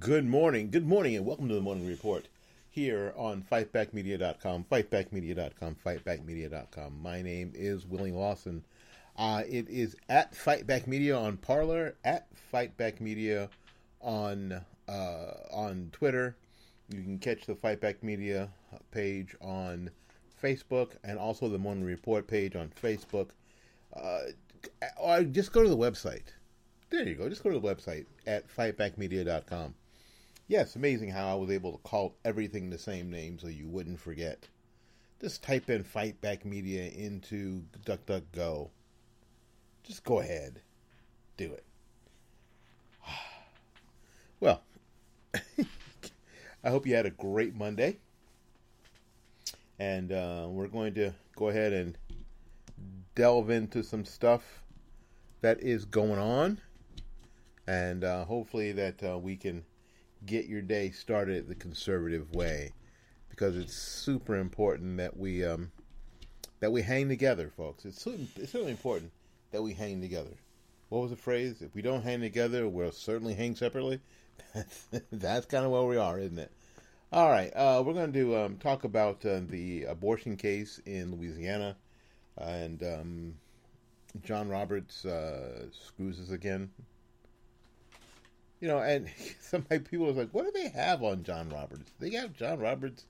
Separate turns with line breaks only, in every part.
Good morning. Good morning, and welcome to the Morning Report here on FightbackMedia.com, FightbackMedia.com, FightbackMedia.com. My name is Willie Lawson. Uh, it is at Fightback Media on Parler, at Fightback Media on uh, on Twitter. You can catch the Fightback Media page on Facebook and also the Morning Report page on Facebook. Uh, or just go to the website. There you go. Just go to the website at fightbackmedia.com. Yeah, it's amazing how I was able to call everything the same name so you wouldn't forget. Just type in Fightback Media into DuckDuckGo. Just go ahead. Do it. Well, I hope you had a great Monday. And uh, we're going to go ahead and delve into some stuff that is going on. And uh, hopefully that uh, we can get your day started the conservative way. Because it's super important that we um, that we hang together, folks. It's, it's really important that we hang together. What was the phrase? If we don't hang together, we'll certainly hang separately. That's kind of where we are, isn't it? All right, uh, we're going to um, talk about uh, the abortion case in Louisiana, and um, John Roberts uh, screws us again. You know, and some people are like, "What do they have on John Roberts? They have John Roberts.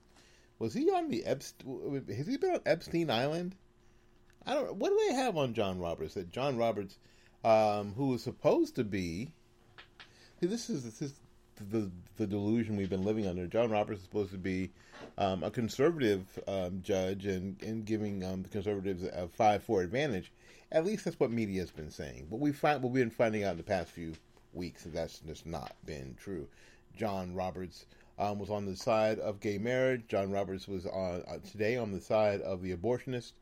Was he on the Epstein? Has he been on Epstein Island? I don't. What do they have on John Roberts? That John Roberts, um, who was supposed to be See, this is this is the the delusion we've been living under. John Roberts is supposed to be um, a conservative um, judge and and giving um, the conservatives a five four advantage. At least that's what media has been saying. But we find what we've been finding out in the past few weeks that's just not been true. John Roberts um, was on the side of gay marriage. John Roberts was on uh, today on the side of the abortionist.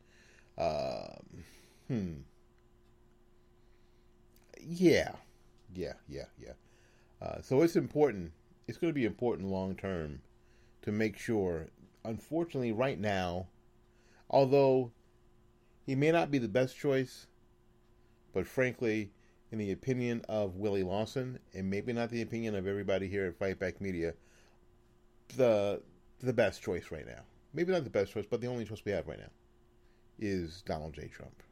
Um, hmm. Yeah, yeah, yeah, yeah. Uh, so it's important. It's going to be important long term to make sure. Unfortunately, right now, although he may not be the best choice, but frankly, in the opinion of Willie Lawson, and maybe not the opinion of everybody here at Fightback Media, the the best choice right now. Maybe not the best choice, but the only choice we have right now is Donald J. Trump.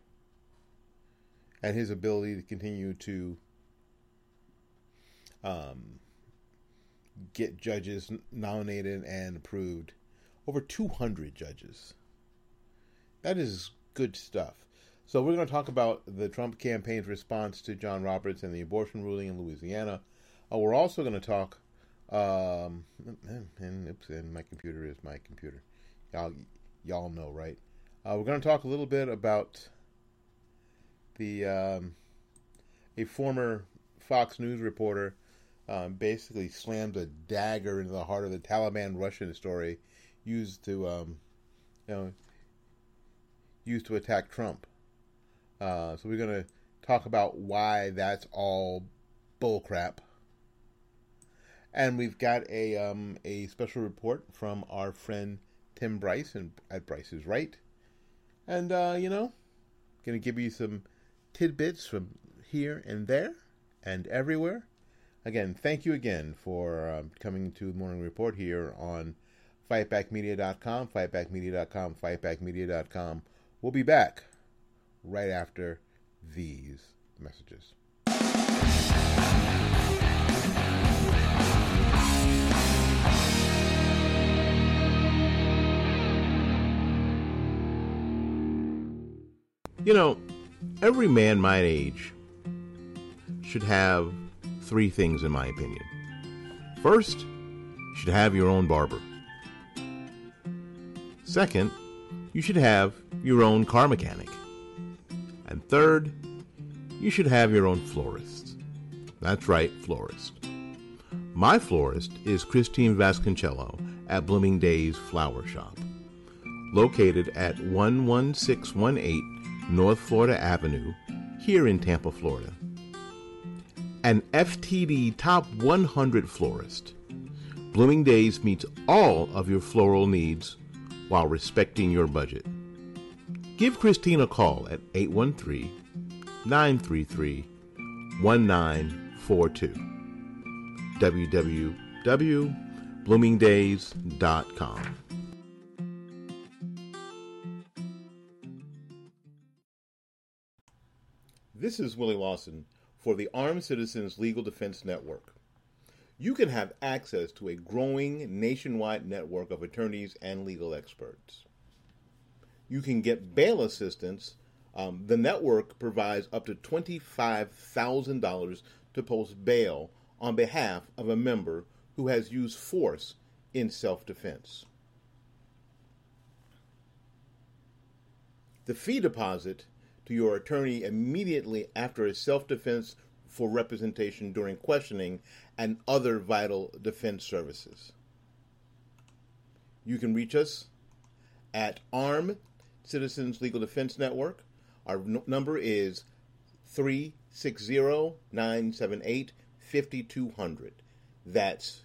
And his ability to continue to um, get judges nominated and approved. Over 200 judges. That is good stuff. So we're going to talk about the Trump campaign's response to John Roberts and the abortion ruling in Louisiana. Uh, we're also going to talk. Um, and, oops, and my computer is my computer. Y'all, y'all know, right? Uh, we're going to talk a little bit about the um, a former Fox News reporter um, basically slammed a dagger into the heart of the Taliban Russian story used to, um, you know, used to attack Trump. Uh, so we're going to talk about why that's all bullcrap. And we've got a um, a special report from our friend Tim Bryce and at Bryce is Right, and uh, you know, to give you some tidbits from here and there and everywhere again, thank you again for um, coming to the Morning Report here on fightbackmedia.com, fightbackmedia.com, fightbackmedia.com. We'll be back right after these messages. You know, every man my age should have three things, in my opinion. First, you should have your own barber. Second, you should have your own car mechanic. And third, you should have your own florist.
That's right, florist. My florist is Christine Vasconcello at Blooming Days Flower Shop, located at 11618 North Florida Avenue, here in Tampa, Florida. An FTD Top 100 florist, Blooming Days meets all of your floral needs while respecting your budget. Give Christine a call at 813 933 1942. www.bloomingdays.com.
This is Willie Lawson for the Armed Citizens Legal Defense Network. You can have access to a growing nationwide network of attorneys and legal experts. You can get bail assistance. Um, the network provides up to $25,000 to post bail on behalf of a member who has used force in self defense. The fee deposit to your attorney immediately after a self defense for representation during questioning and other vital defense services. You can reach us at Armed Citizens Legal Defense Network. Our n- number is 360 978 5200. That's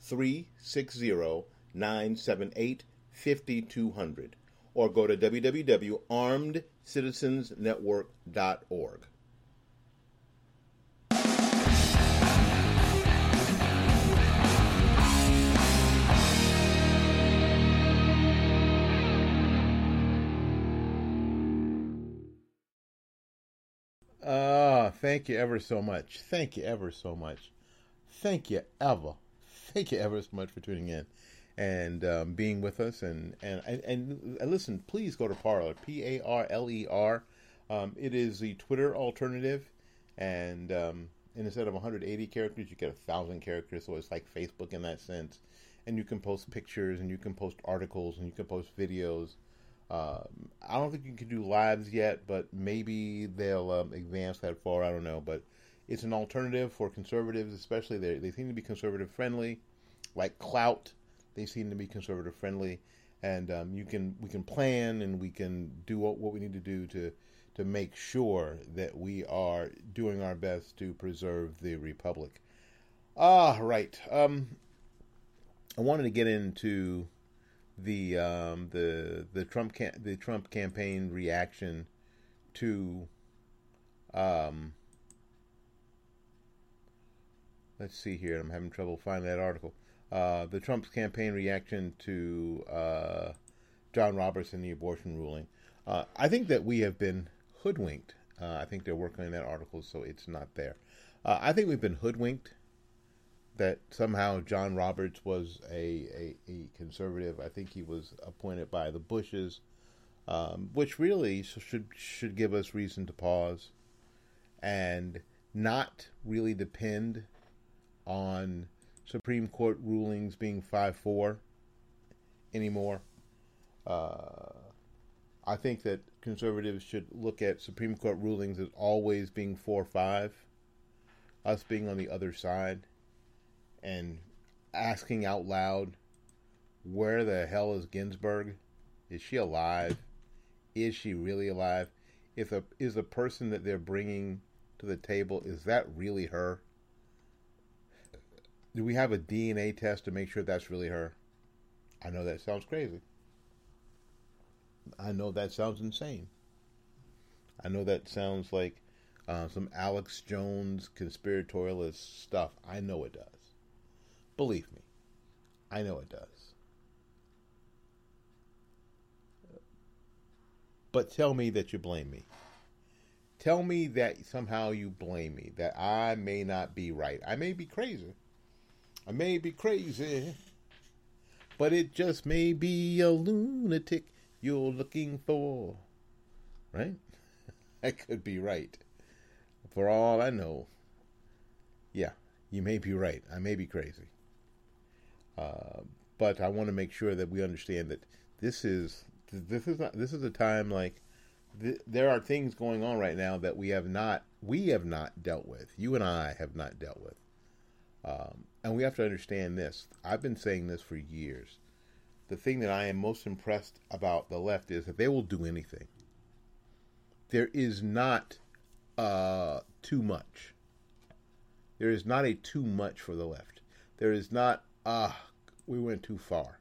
360 978 5200. Or go to www.armedcitizensnetwork.org. Ah, thank you ever so much. Thank you ever so much. Thank you ever. Thank you ever so much for tuning in and um, being with us. And, and, and, and listen, please go to Parler, P A R L E R. Um, it is the Twitter alternative. And, um, instead of 180 characters, you get a thousand characters. So it's like Facebook in that sense. And you can post pictures and you can post articles and you can post videos. Um, I don't think you can do lives yet, but maybe they'll um, advance that far. I don't know, but it's an alternative for conservatives, especially they they seem to be conservative friendly, like Clout. They seem to be conservative friendly, and um, you can we can plan and we can do what, what we need to do to to make sure that we are doing our best to preserve the republic. Ah, right. Um, I wanted to get into the um, the the Trump cam- the Trump campaign reaction to um, let's see here I'm having trouble finding that article. Uh, the Trump's campaign reaction to uh, John Roberts and the abortion ruling. Uh, I think that we have been hoodwinked. Uh, I think they're working on that article so it's not there. Uh, I think we've been hoodwinked that somehow John Roberts was a, a, a, conservative. I think he was appointed by the Bushes, um, which really should should give us reason to pause and not really depend on Supreme Court rulings being five four anymore. Uh, I think that conservatives should look at Supreme Court rulings as always being four five, us being on the other side and asking out loud, where the hell is Ginsburg? Is she alive? Is she really alive? If a, is the person that they're bringing to the table, is that really her? Do we have a DNA test to make sure that's really her? I know that sounds crazy. I know that sounds insane. I know that sounds like uh, some Alex Jones conspiratorialist stuff. I know it does. Believe me, I know it does. But tell me that you blame me. Tell me that somehow you blame me, that I may not be right. I may be crazy. I may be crazy. But it just may be a lunatic you're looking for. Right? I could be right. For all I know. Yeah, you may be right. I may be crazy. Uh, but I want to make sure that we understand that this is this is not this is a time like th- there are things going on right now that we have not we have not dealt with. You and I have not dealt with, um, and we have to understand this. I've been saying this for years. The thing that I am most impressed about the left is that they will do anything. There is not uh, too much. There is not a too much for the left. There is not ah we went too far.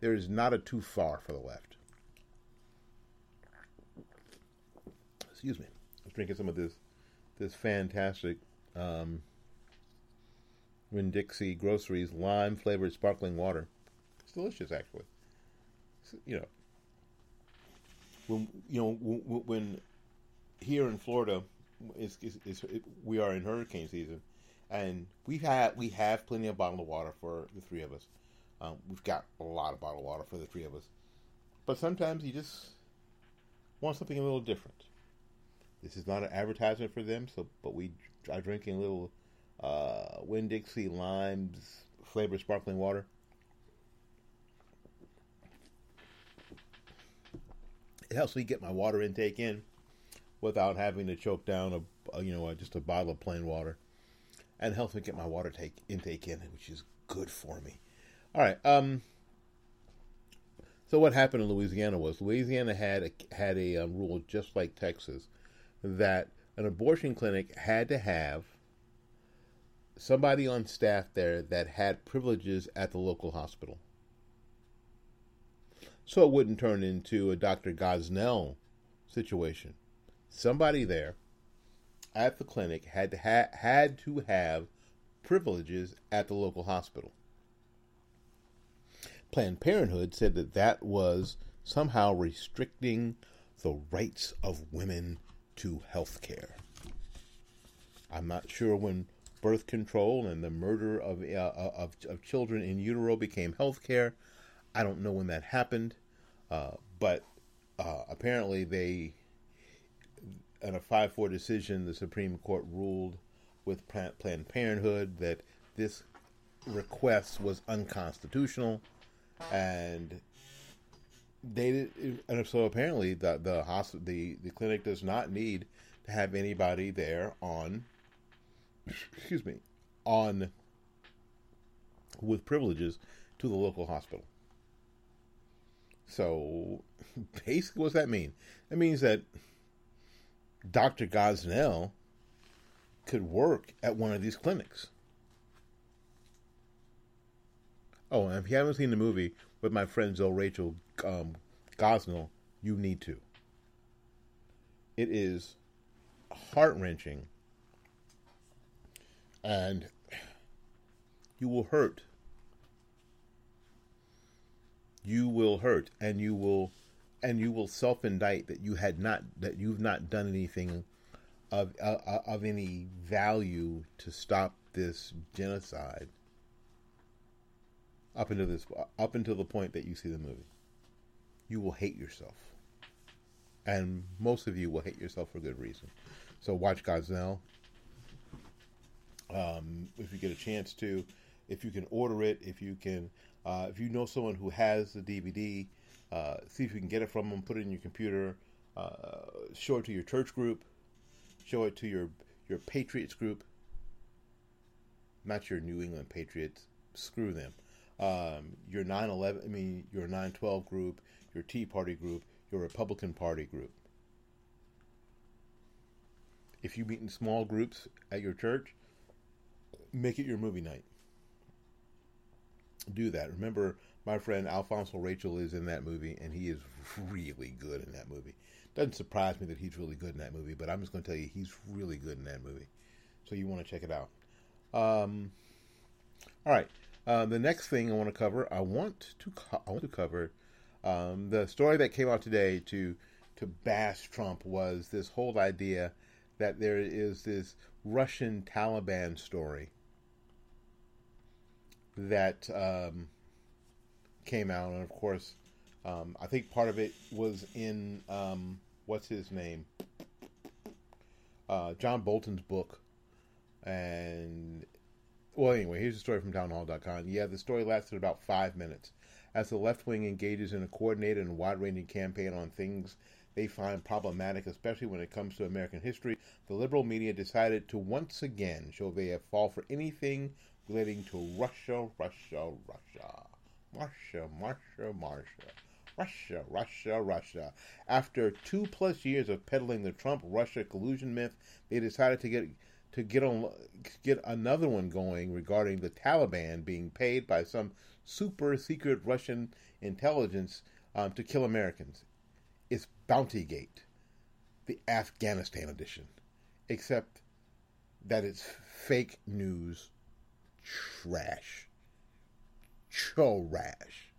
There is not a too far for the left. Excuse me. I was drinking some of this this fantastic um, Winn Dixie Groceries lime flavored sparkling water. It's delicious, actually. It's, you know, when you know when, when here in Florida, it's, it's, it, we are in hurricane season, and we've had we have plenty of bottled water for the three of us. Um, we've got a lot of bottled water for the three of us, but sometimes you just want something a little different. This is not an advertisement for them, so but we are drinking a little uh, Winn Dixie limes flavored sparkling water. It helps me get my water intake in without having to choke down a, you know just a bottle of plain water, and helps me get my water take intake in, which is good for me. All right. Um. So what happened in Louisiana was Louisiana had a, had a um, rule just like Texas that an abortion clinic had to have somebody on staff there that had privileges at the local hospital. So it wouldn't turn into a Dr. Gosnell situation. Somebody there at the clinic had to ha- had to have privileges at the local hospital. Planned Parenthood said that that was somehow restricting the rights of women to health care. I'm not sure when birth control and the murder of, uh, of, of children in utero became health care. I don't know when that happened, uh, but uh, apparently they, in a 5 4 decision, the Supreme Court ruled with Planned Parenthood that this request was unconstitutional and they did, and so apparently the the hospital the the clinic does not need to have anybody there on excuse me on with privileges to the local hospital. So basically what's that mean? That means that dr gosnell could work at one of these clinics Oh, and if you haven't seen the movie with my friend Zo Rachel um, Gosnell, you need to. It is heart wrenching, and you will hurt. You will hurt, and you will, and you will self indict that you had not that you've not done anything of uh, of any value to stop this genocide up until this up until the point that you see the movie. You will hate yourself. And most of you will hate yourself for good reason. So watch Gosnell um, if you get a chance to if you can order it if you can uh, if you know someone who has the DVD uh, see if you can get it from them put it in your computer uh, show it to your church group show it to your your Patriots group not your New England Patriots screw them um, your 9/11, I mean your 9/12 group, your Tea Party group, your Republican Party group. If you meet in small groups at your church, make it your movie night. Do that. Remember, my friend Alfonso Rachel is in that movie, and he is really good in that movie. Doesn't surprise me that he's really good in that movie, but I'm just going to tell you he's really good in that movie. So you want to check it out. Um, all right. Uh, the next thing I want to cover, I want to co- I want to cover um, the story that came out today to to bash Trump was this whole idea that there is this Russian Taliban story that um, came out, and of course, um, I think part of it was in um, what's his name, uh, John Bolton's book, and well, anyway, here's a story from townhall.com. Yeah, the story lasted about five minutes. As the left wing engages in a coordinated and wide ranging campaign on things they find problematic, especially when it comes to American history, the liberal media decided to once again show they have fall for anything relating to Russia, Russia, Russia, Russia, Russia, Russia. Russia, Russia, Russia. After two plus years of peddling the Trump Russia collusion myth, they decided to get to get on get another one going regarding the Taliban being paid by some super secret Russian intelligence um, to kill Americans. It's Bountygate, the Afghanistan edition, except that it's fake news trash. Trash.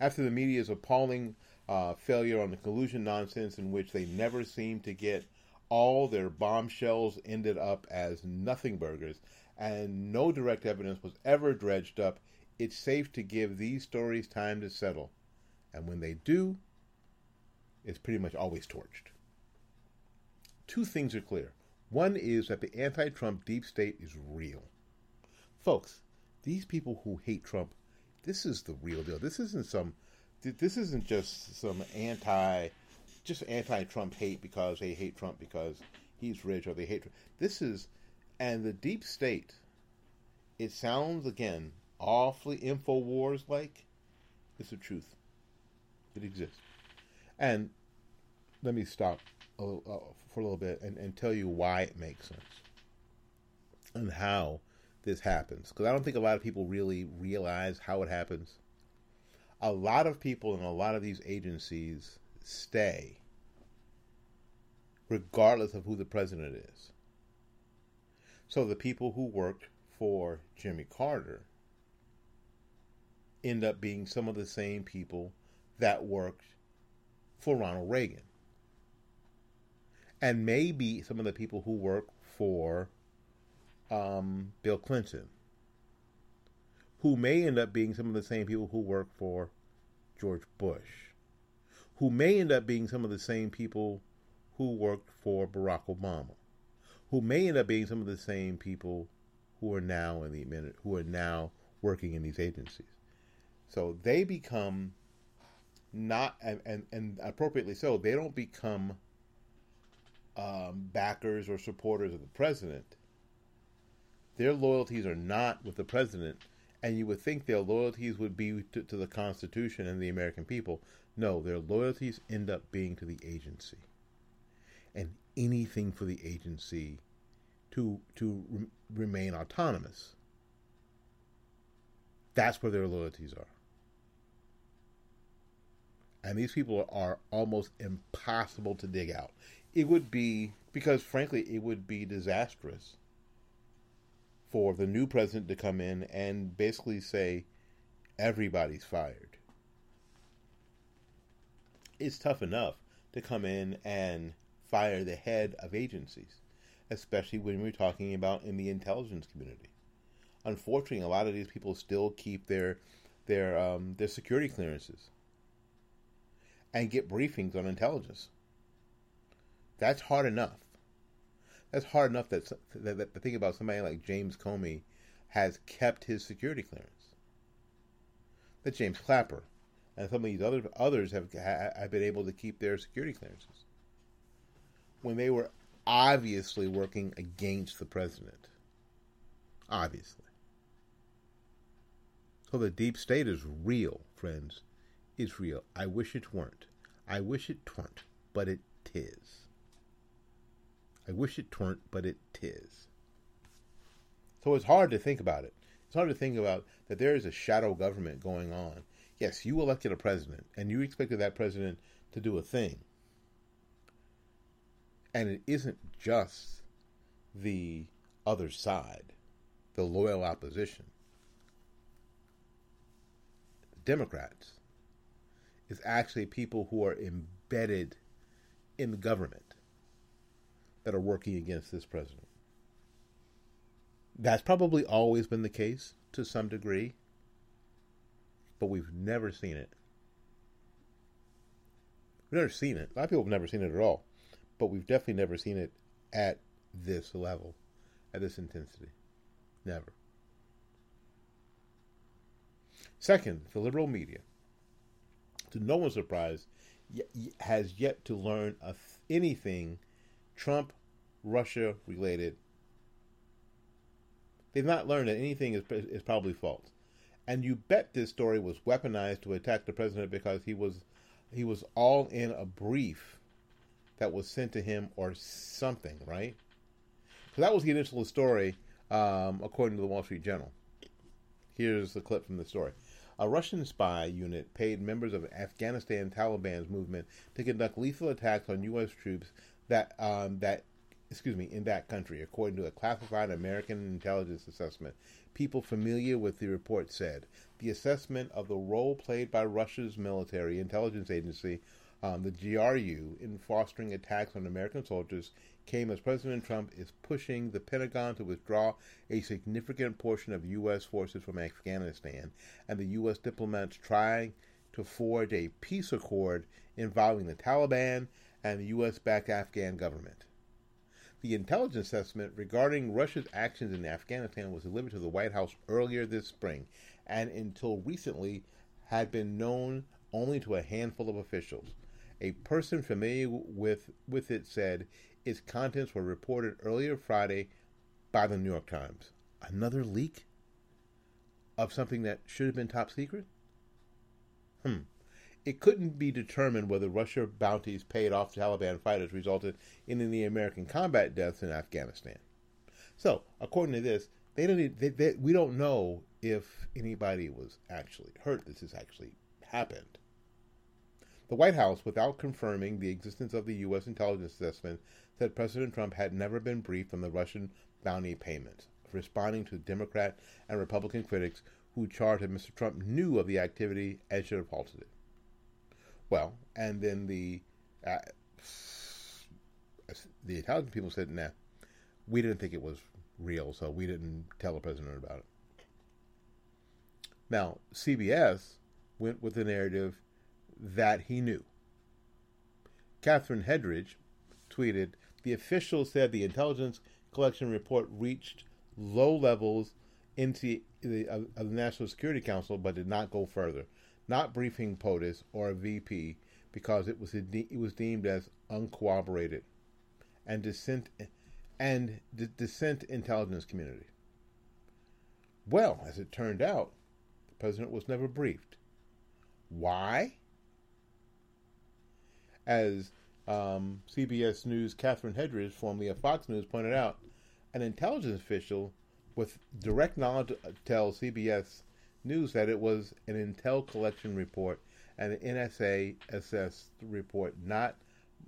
After the media's appalling uh, failure on the collusion nonsense in which they never seemed to get all their bombshells ended up as nothing burgers, and no direct evidence was ever dredged up, it's safe to give these stories time to settle. And when they do, it's pretty much always torched. Two things are clear. One is that the anti Trump deep state is real. Folks, these people who hate Trump, this is the real deal. This isn't some this isn't just some anti just anti-Trump hate because they hate Trump because he's rich or they hate Trump. This is, and the deep state. It sounds again awfully Infowars like. It's the truth. It exists, and let me stop a uh, for a little bit and, and tell you why it makes sense and how this happens because I don't think a lot of people really realize how it happens. A lot of people in a lot of these agencies stay regardless of who the president is. So the people who worked for Jimmy Carter end up being some of the same people that worked for Ronald Reagan. And maybe some of the people who work for um, Bill Clinton, who may end up being some of the same people who work for George Bush, who may end up being some of the same people who worked for Barack Obama, who may end up being some of the same people who are now in the who are now working in these agencies. So they become not and and, and appropriately so. They don't become um, backers or supporters of the president. Their loyalties are not with the president, and you would think their loyalties would be to, to the Constitution and the American people. No, their loyalties end up being to the agency and anything for the agency to to re- remain autonomous. That's where their loyalties are. And these people are almost impossible to dig out. It would be because frankly it would be disastrous for the new president to come in and basically say everybody's fired. It's tough enough to come in and fire the head of agencies, especially when we're talking about in the intelligence community. Unfortunately, a lot of these people still keep their their um, their security clearances and get briefings on intelligence. That's hard enough. That's hard enough that, that, that the thing about somebody like James Comey has kept his security clearance. That James Clapper and some of these other others have have been able to keep their security clearances when they were obviously working against the president. Obviously. So the deep state is real, friends. It's real. I wish it weren't. I wish it weren't, but it tis. I wish it weren't, but it tis. So it's hard to think about it. It's hard to think about that there is a shadow government going on. Yes, you elected a president, and you expected that president to do a thing. And it isn't just the other side, the loyal opposition. Democrats is actually people who are embedded in the government that are working against this president. That's probably always been the case to some degree, but we've never seen it. We've never seen it. A lot of people have never seen it at all but we've definitely never seen it at this level, at this intensity. Never. Second, the liberal media. To no one's surprise, has yet to learn anything Trump Russia related. They've not learned that anything is, is probably false. And you bet this story was weaponized to attack the president because he was he was all in a brief that was sent to him or something, right? So that was the initial story, um, according to the Wall Street Journal. Here's the clip from the story. A Russian spy unit paid members of Afghanistan Taliban's movement to conduct lethal attacks on U.S. troops that um, that excuse me in that country, according to a classified American intelligence assessment. People familiar with the report said the assessment of the role played by Russia's military intelligence agency, um, the GRU, in fostering attacks on American soldiers came as President Trump is pushing the Pentagon to withdraw a significant portion of U.S. forces from Afghanistan, and the U.S. diplomats trying to forge a peace accord involving the Taliban and the U.S. backed Afghan government. The intelligence assessment regarding Russia's actions in Afghanistan was delivered to the White House earlier this spring, and until recently had been known only to a handful of officials. A person familiar with, with it said its contents were reported earlier Friday by the New York Times. Another leak of something that should have been top secret? Hmm. It couldn't be determined whether Russia bounties paid off Taliban fighters resulted in any American combat deaths in Afghanistan. So, according to this, they don't. They, they, we don't know if anybody was actually hurt. This has actually happened. The White House, without confirming the existence of the U.S. intelligence assessment, said President Trump had never been briefed on the Russian bounty payments, responding to Democrat and Republican critics who charged that Mr. Trump knew of the activity and should have halted it. Well, and then the uh, the intelligence people said, "Nah, we didn't think it was real, so we didn't tell the president about it." Now, CBS went with the narrative that he knew. Catherine Herridge tweeted, "The official said the intelligence collection report reached low levels into the, uh, of the National Security Council, but did not go further." Not briefing POTUS or a VP because it was it was deemed as uncooperated and dissent and the dissent intelligence community. Well, as it turned out, the president was never briefed. Why? As um, CBS News Catherine Herridge, formerly of Fox News, pointed out, an intelligence official with direct knowledge tells CBS News that it was an intel collection report and the NSA assessed report not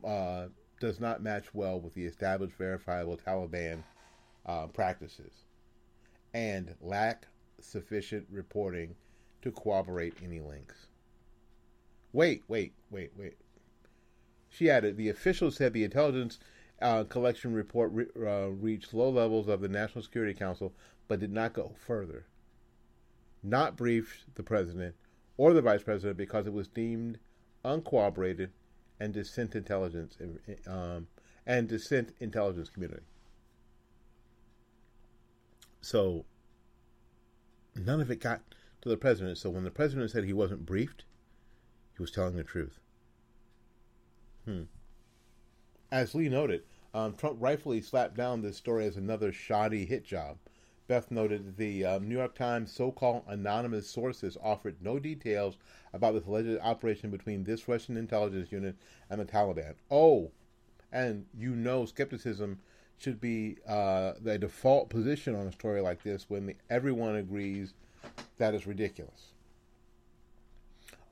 uh, does not match well with the established verifiable Taliban uh, practices and lack sufficient reporting to corroborate any links. Wait, wait, wait, wait. She added, the official said the intelligence uh, collection report re- uh, reached low levels of the National Security Council, but did not go further not briefed the president or the vice president because it was deemed uncooperated and dissent intelligence um, and dissent intelligence community. So none of it got to the president. So when the president said he wasn't briefed, he was telling the truth. Hmm. As Lee noted, um, Trump rightfully slapped down this story as another shoddy hit job. Beth noted the um, New York Times so called anonymous sources offered no details about this alleged operation between this Russian intelligence unit and the Taliban. Oh, and you know, skepticism should be uh, the default position on a story like this when the, everyone agrees that is ridiculous.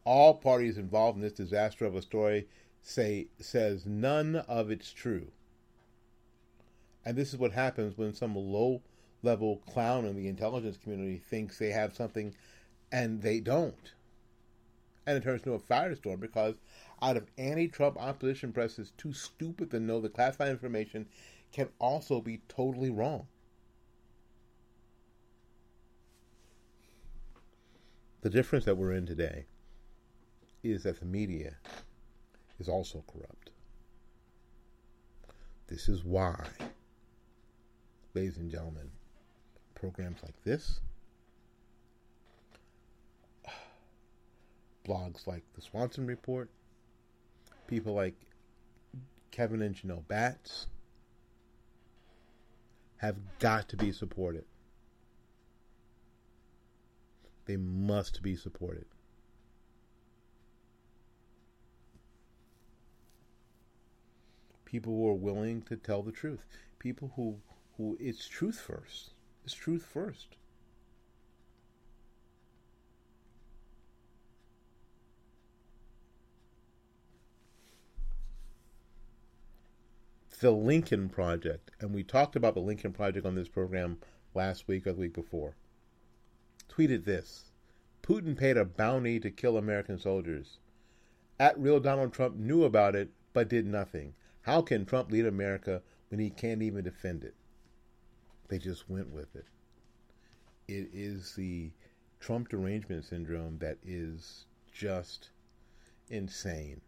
All parties involved in this disaster of a story say says none of it's true. And this is what happens when some low level clown in the intelligence community thinks they have something and they don't. And it turns into a firestorm because out of anti Trump opposition press is too stupid to know that classified information can also be totally wrong. The difference that we're in today is that the media is also corrupt. This is why, ladies and gentlemen, programs like this, blogs like the Swanson Report, people like Kevin and Janelle Batts have got to be supported. They must be supported. People who are willing to tell the truth. People who who it's truth first. It's truth first. the Lincoln Project, and we talked about the Lincoln Project on this program last week or the week before, tweeted this Putin paid a bounty to kill American soldiers. At real Donald Trump knew about it but did nothing. How can Trump lead America when he can't even defend it? They just went with it. It is the Trump derangement syndrome that is just insane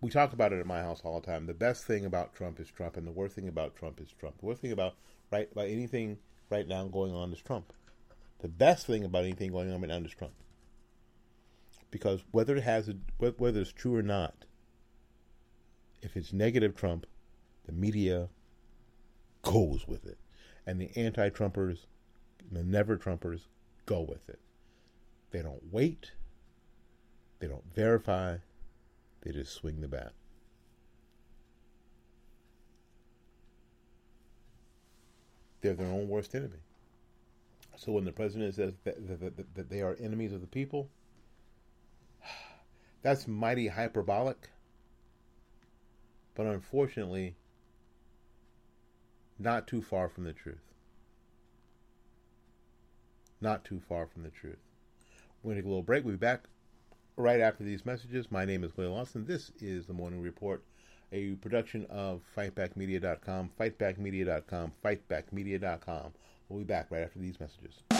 we talk about it at my house all the time. The best thing about Trump is Trump, and the worst thing about Trump is Trump. The worst thing about right about anything right now going on is Trump. The best thing about anything going on right now is Trump. Because whether it has a, whether it's true or not, if it's negative Trump, the media goes with it, and the anti-Trumpers, the never-Trumpers, go with it. They don't wait. They don't verify they just swing the bat. They're their own worst enemy. So when the president says that, that, that, that they are enemies of the people, that's mighty hyperbolic. But unfortunately, not too far from the truth. Not too far from the truth. We're going to take a little break. We'll be back right after these messages. My name is William Lawson. This is the Morning Report, a production of FightbackMedia.com, FightbackMedia.com, FightbackMedia.com. We'll be back right after these messages.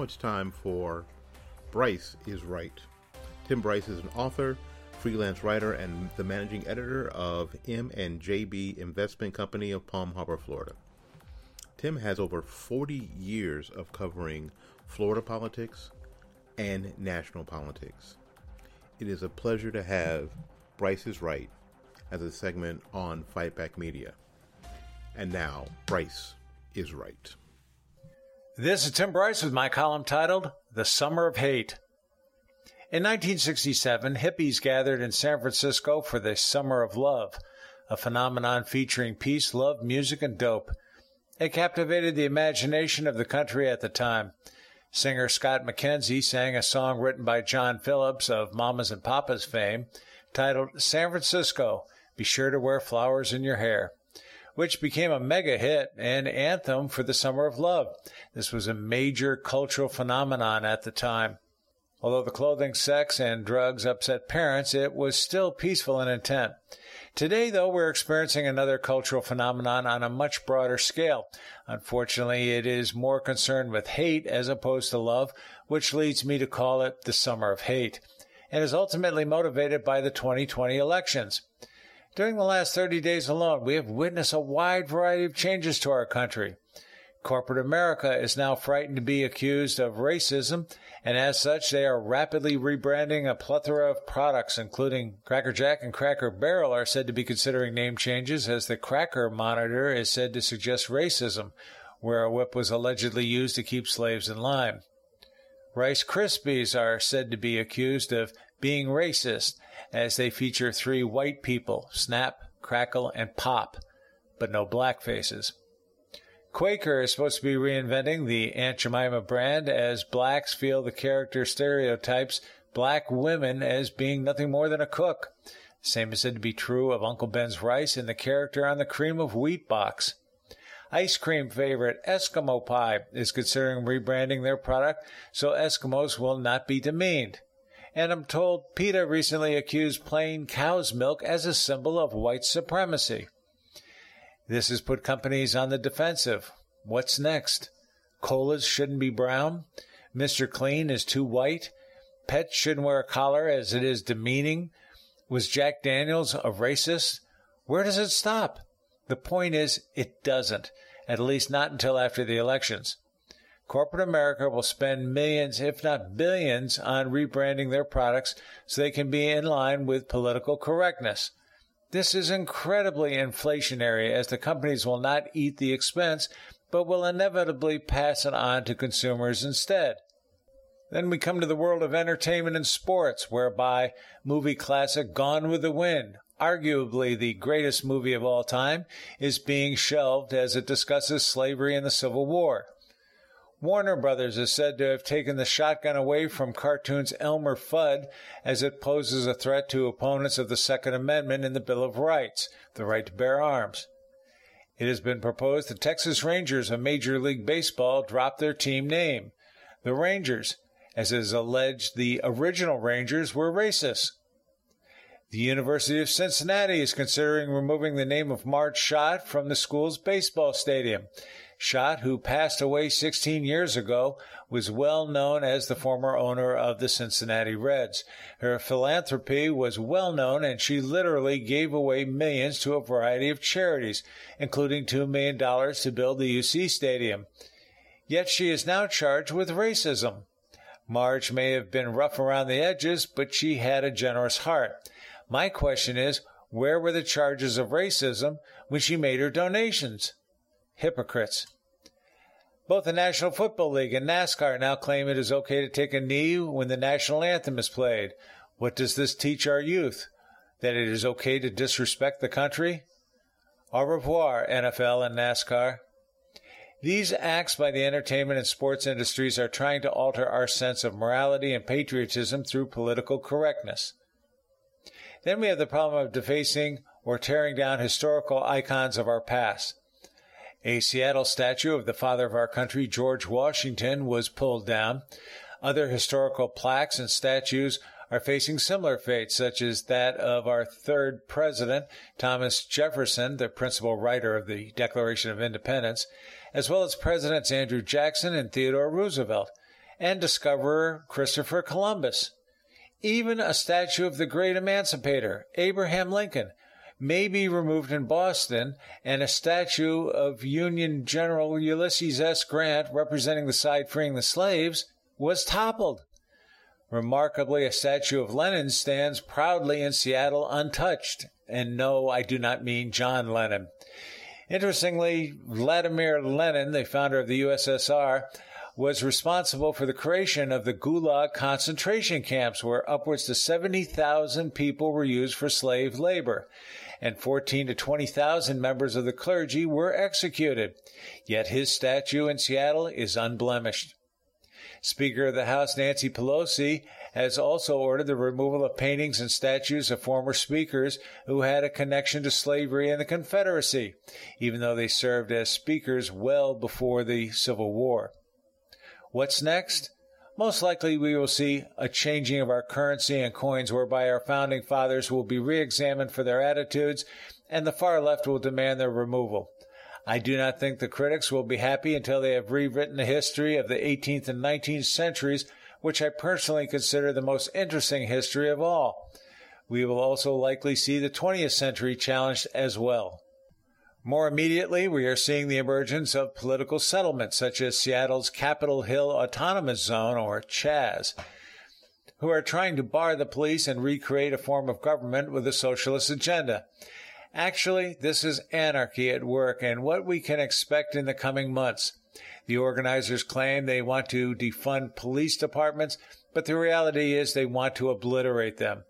now it's time for Bryce is Right. Tim Bryce is an author, freelance writer, and the managing editor of M and JB Investment Company of Palm Harbor, Florida. Tim has over 40 years of covering Florida politics and national politics. It is a pleasure to have Bryce is Right as a segment on Fightback Media. And now, Bryce is right.
This is Tim Bryce with my column titled The Summer of Hate. In 1967, hippies gathered in San Francisco for the Summer of Love, a phenomenon featuring peace, love, music, and dope. It captivated the imagination of the country at the time. Singer Scott McKenzie sang a song written by John Phillips of Mamas and Papas fame titled San Francisco, Be Sure to Wear Flowers in Your Hair, which became a mega hit and anthem for the Summer of Love. This was a major cultural phenomenon at the time. Although the clothing, sex, and drugs upset parents, it was still peaceful in intent. Today, though, we're experiencing another cultural phenomenon on a much broader scale. Unfortunately, it is more concerned with hate as opposed to love, which leads me to call it the summer of hate, and is ultimately motivated by the 2020 elections. During the last 30 days alone, we have witnessed a wide variety of changes to our country. Corporate America is now frightened to be accused of racism, and as such, they are rapidly rebranding a plethora of products, including Cracker Jack and Cracker Barrel, are said to be considering name changes, as the Cracker Monitor is said to suggest racism, where a whip was allegedly used to keep slaves in line. Rice Krispies are said to be accused of being racist, as they feature three white people, Snap, Crackle, and Pop, but no black faces. Quaker is supposed to be reinventing the Aunt Jemima brand as blacks feel the character stereotypes black women as being nothing more than a cook. Same is said to be true of Uncle Ben's rice and the character on the cream of wheat box. Ice cream favorite Eskimo Pie is considering rebranding their product so Eskimos will not be demeaned. And I'm told PETA recently accused plain cow's milk as a symbol of white supremacy. This has put companies on the defensive. What's next? Colas shouldn't be brown. Mr. Clean is too white. Pets shouldn't wear a collar as it is demeaning. Was Jack Daniels a racist? Where does it stop? The point is, it doesn't, at least not until after the elections. Corporate America will spend millions, if not billions, on rebranding their products so they can be in line with political correctness. This is incredibly inflationary as the companies will not eat the expense, but will inevitably pass it on to consumers instead. Then we come to the world of entertainment and sports, whereby movie classic Gone with the Wind, arguably the greatest movie of all time, is being shelved as it discusses slavery in the Civil War. Warner Brothers is said to have taken the shotgun away from cartoon's Elmer Fudd as it poses a threat to opponents of the Second Amendment in the Bill of Rights, the right to bear arms. It has been proposed the Texas Rangers of Major League Baseball drop their team name. The Rangers, as is alleged the original Rangers were racist. The University of Cincinnati is considering removing the name of Marge Schott from the school's baseball stadium. Schott, who passed away 16 years ago, was well known as the former owner of the Cincinnati Reds. Her philanthropy was well known and she literally gave away millions to a variety of charities, including $2 million to build the UC Stadium. Yet she is now charged with racism. Marge may have been rough around the edges, but she had a generous heart. My question is, where were the charges of racism when she made her donations? Hypocrites. Both the National Football League and NASCAR now claim it is okay to take a knee when the national anthem is played. What does this teach our youth? That it is okay to disrespect the country? Au revoir, NFL and NASCAR. These acts by the entertainment and sports industries are trying to alter our sense of morality and patriotism through political correctness. Then we have the problem of defacing or tearing down historical icons of our past. A Seattle statue of the father of our country, George Washington, was pulled down. Other historical plaques and statues are facing similar fates, such as that of our third president, Thomas Jefferson, the principal writer of the Declaration of Independence, as well as Presidents Andrew Jackson and Theodore Roosevelt, and discoverer Christopher Columbus. Even a statue of the great emancipator, Abraham Lincoln, may be removed in Boston, and a statue of Union General Ulysses S. Grant representing the side freeing the slaves was toppled. Remarkably, a statue of Lenin stands proudly in Seattle untouched. And no, I do not mean John Lennon. Interestingly, Vladimir Lenin, the founder of the USSR, was responsible for the creation of the Gulag concentration camps, where upwards to 70,000 people were used for slave labor, and 14 to 20,000 members of the clergy were executed. Yet his statue in Seattle is unblemished. Speaker of the House Nancy Pelosi has also ordered the removal of paintings and statues of former speakers who had a connection to slavery and the Confederacy, even though they served as speakers well before the Civil War. What's next? Most likely, we will see a changing of our currency and coins whereby our founding fathers will be re examined for their attitudes and the far left will demand their removal. I do not think the critics will be happy until they have rewritten the history of the 18th and 19th centuries, which I personally consider the most interesting history of all. We will also likely see the 20th century challenged as well. More immediately, we are seeing the emergence of political settlements such as Seattle's Capitol Hill Autonomous Zone, or CHAZ, who are trying to bar the police and recreate a form of government with a socialist agenda. Actually, this is anarchy at work and what we can expect in the coming months. The organizers claim they want to defund police departments, but the reality is they want to obliterate them.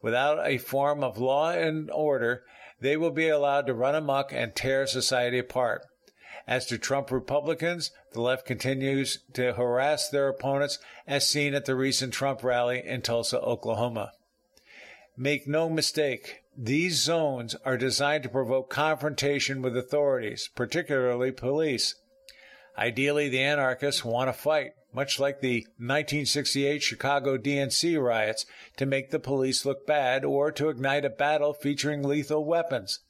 Without a form of law and order, they will be allowed to run amok and tear society apart. As to Trump Republicans, the left continues to harass their opponents, as seen at the recent Trump rally in Tulsa, Oklahoma. Make no mistake, these zones are designed to provoke confrontation with authorities, particularly police. Ideally, the anarchists want to fight, much like the 1968 Chicago DNC riots, to make the police look bad or to ignite a battle featuring lethal weapons.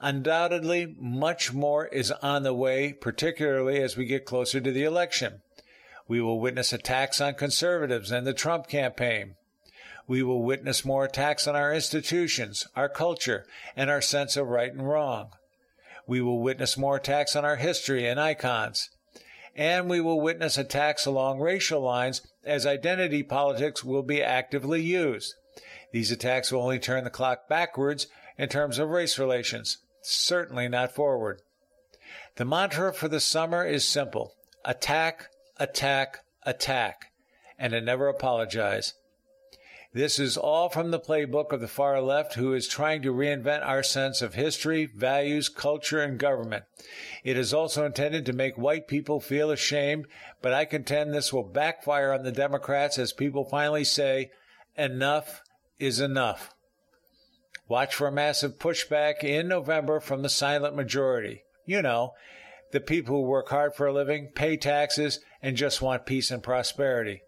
Undoubtedly, much more is on the way, particularly as we get closer to the election. We will witness attacks on conservatives and the Trump campaign. We will witness more attacks on our institutions, our culture, and our sense of right and wrong. We will witness more attacks on our history and icons. And we will witness attacks along racial lines as identity politics will be actively used. These attacks will only turn the clock backwards in terms of race relations, certainly not forward. The mantra for the summer is simple attack, attack, attack, and to never apologize. This is all from the playbook of the far left, who is trying to reinvent our sense of history, values, culture, and government. It is also intended to make white people feel ashamed, but I contend this will backfire on the Democrats as people finally say, enough is enough. Watch for a massive pushback in November from the silent majority. You know, the people who work hard for a living, pay taxes, and just want peace and prosperity.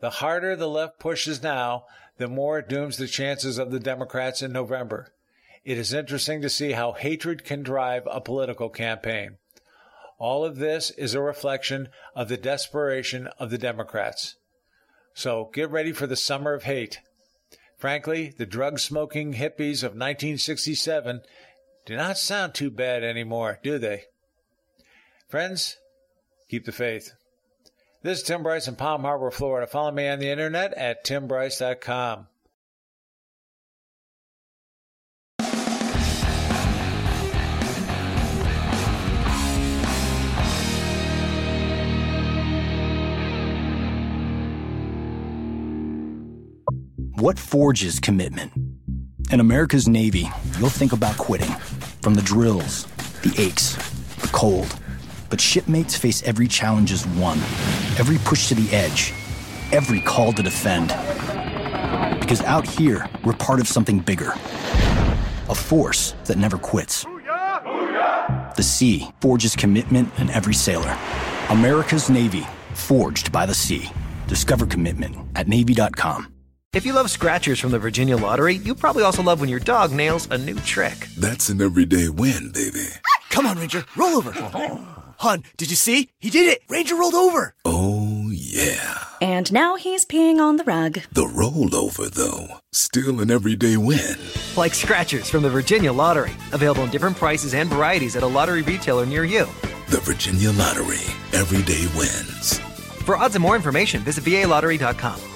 The harder the left pushes now, the more it dooms the chances of the Democrats in November. It is interesting to see how hatred can drive a political campaign. All of this is a reflection of the desperation of the Democrats. So get ready for the summer of hate. Frankly, the drug smoking hippies of 1967 do not sound too bad anymore, do they? Friends, keep the faith. This is Tim Bryce in Palm Harbor, Florida. Follow me on the internet at timbryce.com.
What forges commitment? In America's Navy, you'll think about quitting. From the drills, the aches, the cold. But shipmates face every challenge as one, every push to the edge, every call to defend. Because out here, we're part of something bigger a force that never quits. The sea forges commitment in every sailor. America's Navy, forged by the sea. Discover commitment at Navy.com.
If you love scratchers from the Virginia Lottery, you probably also love when your dog nails a new trick.
That's an everyday win, baby.
Come on, Ranger, roll over. Hun, did you see? He did it! Ranger rolled over!
Oh, yeah.
And now he's peeing on the rug.
The rollover, though, still an everyday win.
Like scratchers from the Virginia Lottery. Available in different prices and varieties at a lottery retailer near you.
The Virginia Lottery. Everyday wins.
For odds and more information, visit VALottery.com.